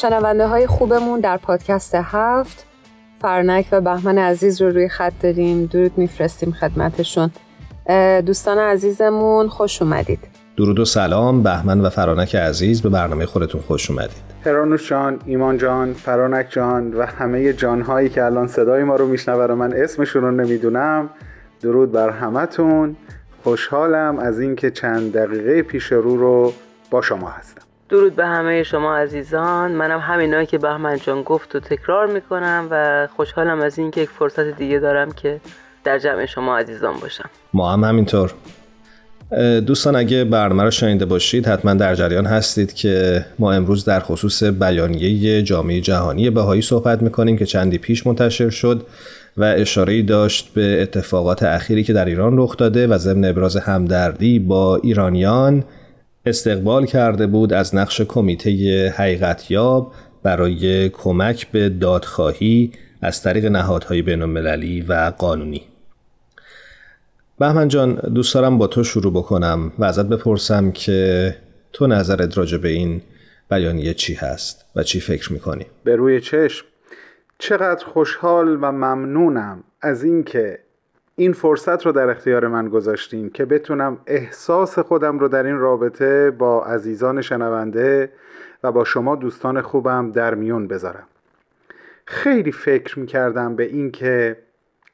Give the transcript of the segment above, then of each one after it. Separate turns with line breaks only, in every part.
شنونده های خوبمون در پادکست هفت. فرنک و بهمن عزیز رو روی خط داریم. درود میفرستیم خدمتشون. دوستان عزیزمون خوش اومدید.
درود و سلام. بهمن و فرانک عزیز به برنامه خودتون خوش اومدید.
هرانوش جان، ایمان جان، فرانک جان و همه جانهایی که الان صدای ما رو میشنوه و من اسمشون رو نمی‌دونم درود بر همتون. خوشحالم از اینکه چند دقیقه پیش رو رو با شما هستم.
درود به همه شما عزیزان. منم همینایی که بهمن جان گفت و تکرار می‌کنم و خوشحالم از اینکه یک فرصت دیگه دارم که در جمع شما عزیزان باشم.
ما هم همینطور. دوستان اگه برنامه رو شنیده باشید حتما در جریان هستید که ما امروز در خصوص بیانیه جامعه جهانی بهایی صحبت می‌کنیم که چندی پیش منتشر شد و اشاره داشت به اتفاقات اخیری که در ایران رخ داده و ضمن ابراز همدردی با ایرانیان استقبال کرده بود از نقش کمیته حقیقتیاب برای کمک به دادخواهی از طریق نهادهای بین و قانونی بهمن جان دوست دارم با تو شروع بکنم و ازت بپرسم که تو نظرت راجع به این بیانیه چی هست و چی فکر می‌کنی؟
به روی چشم چقدر خوشحال و ممنونم از اینکه این فرصت رو در اختیار من گذاشتین که بتونم احساس خودم رو در این رابطه با عزیزان شنونده و با شما دوستان خوبم در میون بذارم. خیلی فکر می‌کردم به اینکه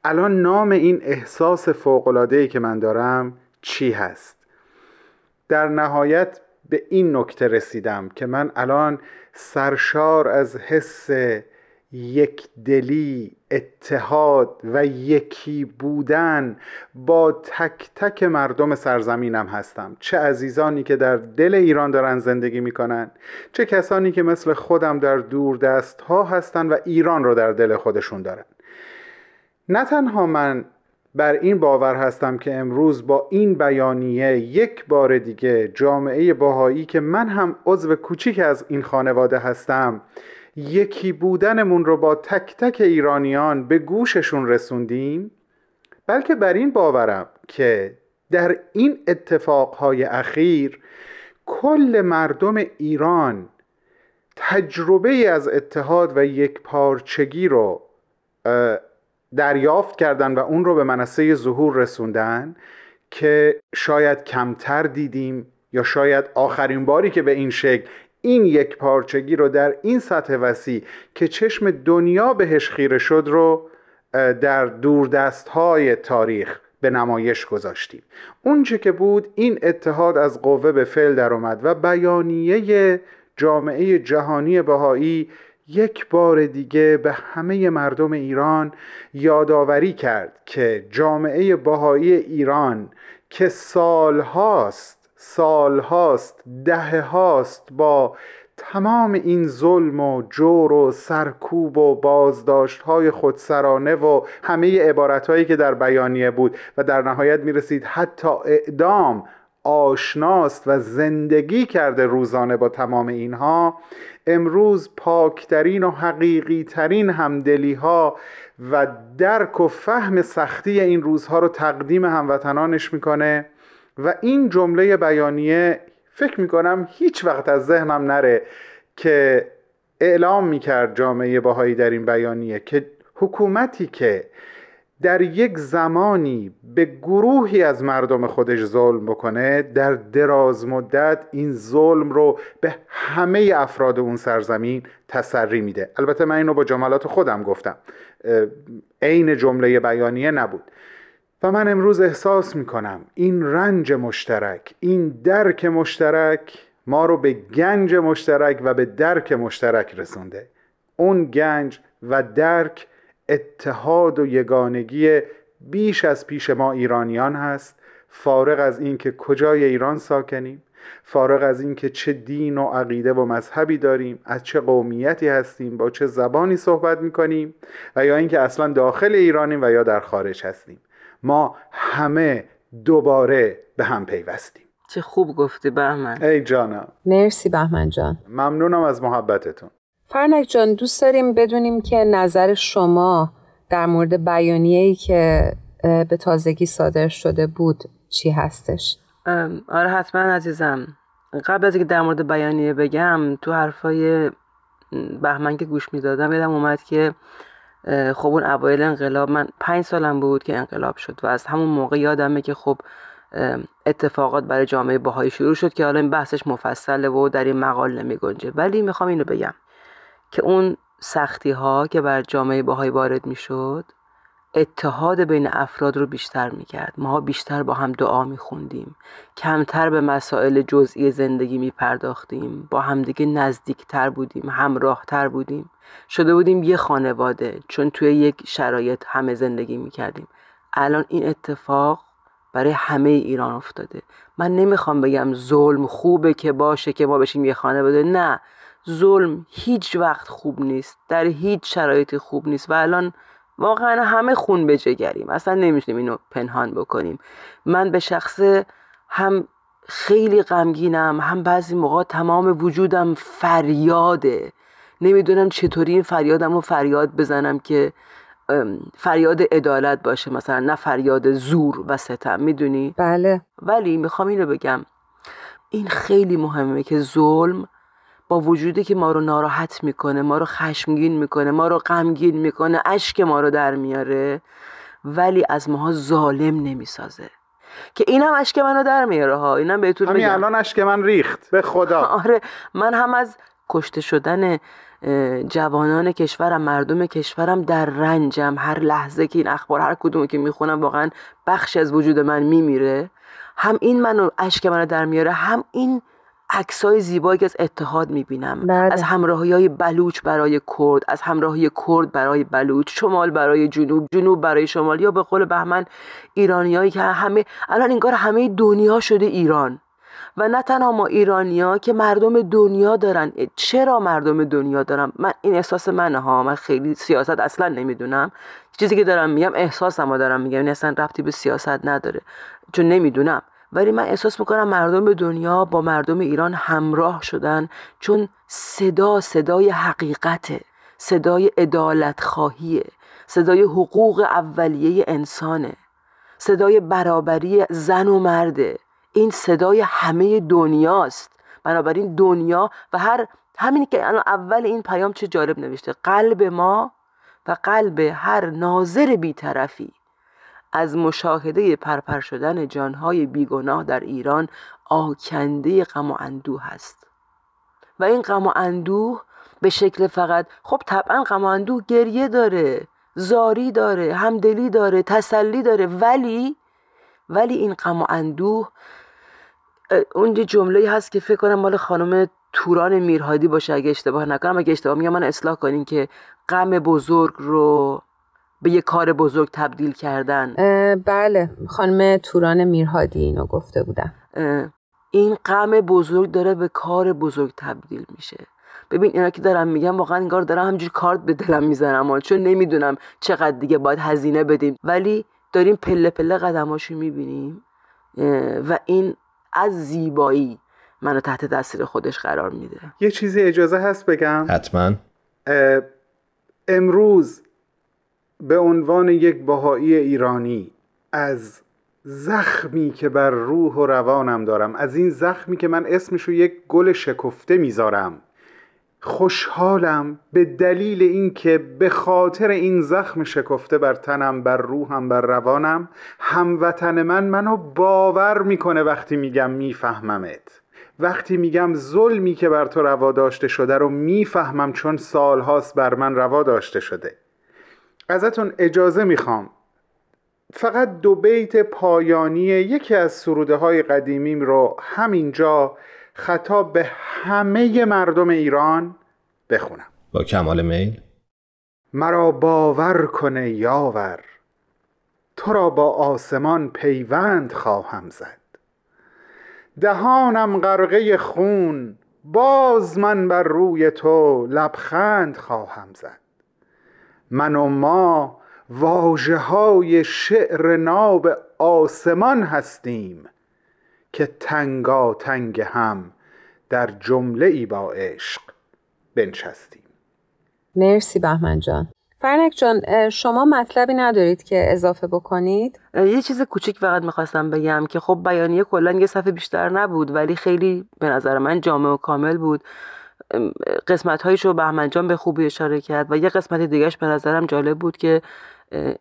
الان نام این احساس فوقلادهی که من دارم چی هست. در نهایت به این نکته رسیدم که من الان سرشار از حس یک دلی اتحاد و یکی بودن با تک تک مردم سرزمینم هستم. چه عزیزانی که در دل ایران دارن زندگی می‌کنن چه کسانی که مثل خودم در دور دست ها هستن و ایران رو در دل خودشون دارن. نه تنها من بر این باور هستم که امروز با این بیانیه یک بار دیگه جامعه باهایی که من هم عضو کوچیک از این خانواده هستم یکی بودنمون رو با تک تک ایرانیان به گوششون رسوندیم؟ بلکه بر این باورم که در این اتفاقهای اخیر کل مردم ایران تجربه از اتحاد و یک پارچگی رو دریافت کردن و اون رو به منصه ظهور رسوندن که شاید کمتر دیدیم یا شاید آخرین باری که به این شکل این یک پارچگی رو در این سطح وسیع که چشم دنیا بهش خیره شد رو در دوردست های تاریخ به نمایش گذاشتیم. اونچه که بود این اتحاد از قوه به فعل در اومد و بیانیه جامعه جهانی بهایی یک بار دیگه به همه مردم ایران یادآوری کرد که جامعه بهایی ایران که سالهاست سالهاست ده هاست با تمام این ظلم و جور و سرکوب و بازداشت های خودسرانه و همه عبارت هایی که در بیانیه بود و در نهایت می رسید حتی اعدام آشناست و زندگی کرده روزانه با تمام اینها امروز پاکترین و حقیقی ترین همدلی ها و درک و فهم سختی این روزها رو تقدیم هموطنانش می‌کنه. و این جمله بیانیه فکر می‌کنم هیچ وقت از ذهنم نره که اعلام می‌کرد جامعه باهایی در این بیانیه که حکومتی که در یک زمانی به گروهی از مردم خودش ظلم بکنه در دراز مدت این ظلم رو به همه افراد اون سرزمین تسری میده. البته من اینو با جملات خودم گفتم. عین جمله بیانیه نبود. و من امروز احساس می‌کنم این رنج مشترک این درک مشترک ما رو به گنج مشترک و به درک مشترک رسونده. اون گنج و درک اتحاد و یگانگی بیش از پیش ما ایرانیان هست. فارغ از اینکه کجای ایران ساکنیم فارغ از اینکه چه دین و عقیده و مذهبی داریم از چه قومیتی هستیم با چه زبانی صحبت می‌کنیم و یا اینکه اصلا داخل ایرانیم و یا در خارج هستیم. ما همه دوباره به هم پیوستیم.
چه خوب گفتی بهمن.
ای جانم
مرسی بهمن جان.
ممنونم از محبتتون.
فرنک جان دوست داریم بدونیم که نظر شما در مورد بیانیه‌ای که به تازگی صادر شده بود چی هستش؟
آره حتما عزیزم. قبل از اینکه در مورد بیانیه بگم تو حرفای بهمن که گوش می‌دادم یادم اومد که خب اون اوایل انقلاب من پنج سالم بود که انقلاب شد و از همون موقع یادمه که خب اتفاقات برای جامعه باهایی شروع شد که حالا این بحثش مفصله و در این مقال نمی گنجه ولی می‌خوام اینو بگم که اون سختی ها که بر جامعه باهایی وارد می‌شد اتحاد بین افراد رو بیشتر می‌کرد. ما بیشتر با هم دعا میخوندیم. کمتر به مسائل جزئی زندگی میپرداختیم. با همدیگه نزدیکتر بودیم همراهتر بودیم. شده بودیم یه خانواده چون توی یک شرایط همه زندگی می‌کردیم. الان این اتفاق برای همه ایران افتاده. من نمی‌خوام بگم ظلم خوبه که باشه که ما بشیم یه خانواده. نه ظلم هیچ وقت خوب نیست. در هیچ شرایطی خوب نیست. و الان واقعا همه خون به جگریم. اصلا نمی‌تونیم اینو پنهان بکنیم. من به شخص هم خیلی غمگینم هم بعضی موقع تمام وجودم فریاده. نمی‌دونم چطوری این فریادم رو فریاد بزنم که فریاد عدالت باشه مثلا نه فریاد زور و ستم. می‌دونی؟
بله.
ولی می‌خوام اینو بگم. این خیلی مهمه که ظلم با وجودی که ما رو ناراحت می‌کنه ما رو خشمگین می‌کنه ما رو غمگین می‌کنه اشک ما رو در میاره ولی از ماها ظالم نمی‌سازه. که اینم اشک منو در میاره ها اینم بهتون
همین الان اشک من ریخت به خدا.
آره من هم از کشته شدن جوانان کشورم مردم کشورم در رنجم. هر لحظه که این اخبار هر کدوم که می‌خونم واقعا بخش از وجود من میمیره. هم این منو اشک منو در میاره هم این عکسای زیبایی که از اتحاد می‌بینم
بله.
از همراهی های بلوچ برای کرد از همراهی کرد برای بلوچ شمال برای جنوب جنوب برای شمال یا به قول بهمن ایرانیایی که همه الان انگار همه دنیا شده ایران. و نه تنها ما ایرانیا که مردم دنیا دارن. چرا مردم دنیا دارن؟ من این احساس منه ها. من خیلی سیاست اصلا نمی‌دونم. چیزی که دارم میگم احساسم دارم میگم. این اصلا ربطی به سیاست نداره. چون نمی‌دونم. ولی من احساس می‌کنم مردم دنیا با مردم ایران همراه شدن چون صدا صدای حقیقته صدای ادالت خواهیه صدای حقوق اولیه انسانه صدای برابری زن و مرده. این صدای همه دنیاست. بنابراین دنیا و هر همینی که الان اول این پیام چه جالب نوشته؟ قلب ما و قلب هر ناظر بیطرفی. از مشاهده پرپر شدن جانهای بیگناه در ایران آکنده غم و اندوه است و این غم و اندوه به شکل فقط خب طبعا غم و اندوه گریه داره زاری داره همدلی داره تسلی داره ولی ولی این غم و اندوه اون جمله هست که فکر کنم مال خانم توران میرهادی باشه اگه اشتباه نکنم. اگه اشتباه میگم من اصلاح کنین که غم بزرگ رو به یه کار بزرگ تبدیل کردن؟
بله خانم توران میرهادی اینو گفته بودن.
این غم بزرگ داره به کار بزرگ تبدیل میشه. ببین اینا که دارم میگم واقعا انگار دارم همجور کارت به دلم می‌زنم چون نمی‌دونم چقدر دیگه باید هزینه بدیم. ولی داریم پله پله قدماشو می‌بینیم و این از زیبایی منو تحت تاثیر خودش قرار میده.
یه چیزی اجازه هست بگم؟
حتما.
امروز به عنوان یک بهایی ایرانی از زخمی که بر روح و روانم دارم از این زخمی که من اسمشو یک گل شکفته می‌ذارم خوشحالم به دلیل اینکه به خاطر این زخم شکفته بر تنم بر روحم بر روانم هموطن من منو باور می‌کنه وقتی میگم میفهممت. وقتی میگم ظلمی که بر تو روا داشته شده رو می‌فهمم چون سالهاست بر من روا داشته شده. ازتون اجازه می‌خوام. فقط دو بیت پایانی یکی از سروده های قدیمیم رو همینجا خطاب به همه مردم ایران بخونم.
با کمال میل.
مرا باور کنه یاور تو را با آسمان پیوند خواهم زد. دهانم غرقه خون باز من بر روی تو لبخند خواهم زد. من و ما واجه های شعر ناب آسمان هستیم که تنگا تنگ هم در جمله ای با عشق بنشستیم.
مرسی بهمن جان. فرنک جان شما مطلبی ندارید که اضافه بکنید؟
یه چیز کوچیک فقط می‌خواستم بگم که خب بیانیه کلا یه صفحه بیشتر نبود ولی خیلی به نظر من جامع و کامل بود. قسمت هایشو بهمن جان به خوبی اشاره کرد و یه قسمت دیگهش به نظرم جالب بود که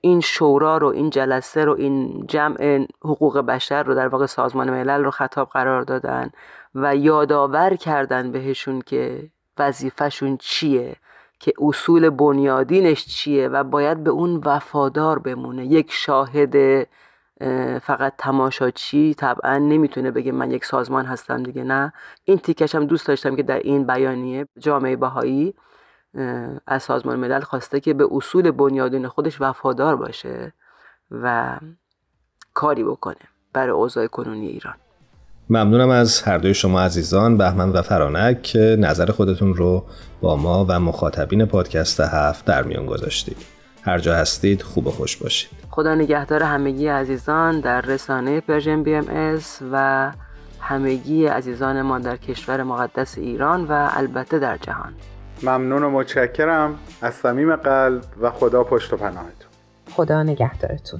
این شورا رو این جلسه رو این جمع حقوق بشر رو در واقع سازمان ملل رو خطاب قرار دادن و یادآور کردن بهشون که وظیفهشون چیه که اصول بنیادینش چیه و باید به اون وفادار بمونه. یک شاهد فقط تماشاچی طبعا نمی‌تونه بگه من یک سازمان هستم دیگه نه. این تیکش هم دوست داشتم که در این بیانیه جامعه بهایی از سازمان ملل خواسته که به اصول بنیادین خودش وفادار باشه و کاری بکنه برای اوضاع کنونی ایران.
ممنونم از هر دوی شما عزیزان بهمن و فرانک که نظر خودتون رو با ما و مخاطبین پادکست هفت در میان گذاشتید. هر جا هستید خوب و خوش باشید.
خدا نگهدار همگی عزیزان در رسانه Persian BM و همگی عزیزان ما در کشور مقدس ایران و البته در جهان.
ممنون و متشکرم. از صمیم قلب و خدا پشت و پناهتون.
خدا نگهدارتون.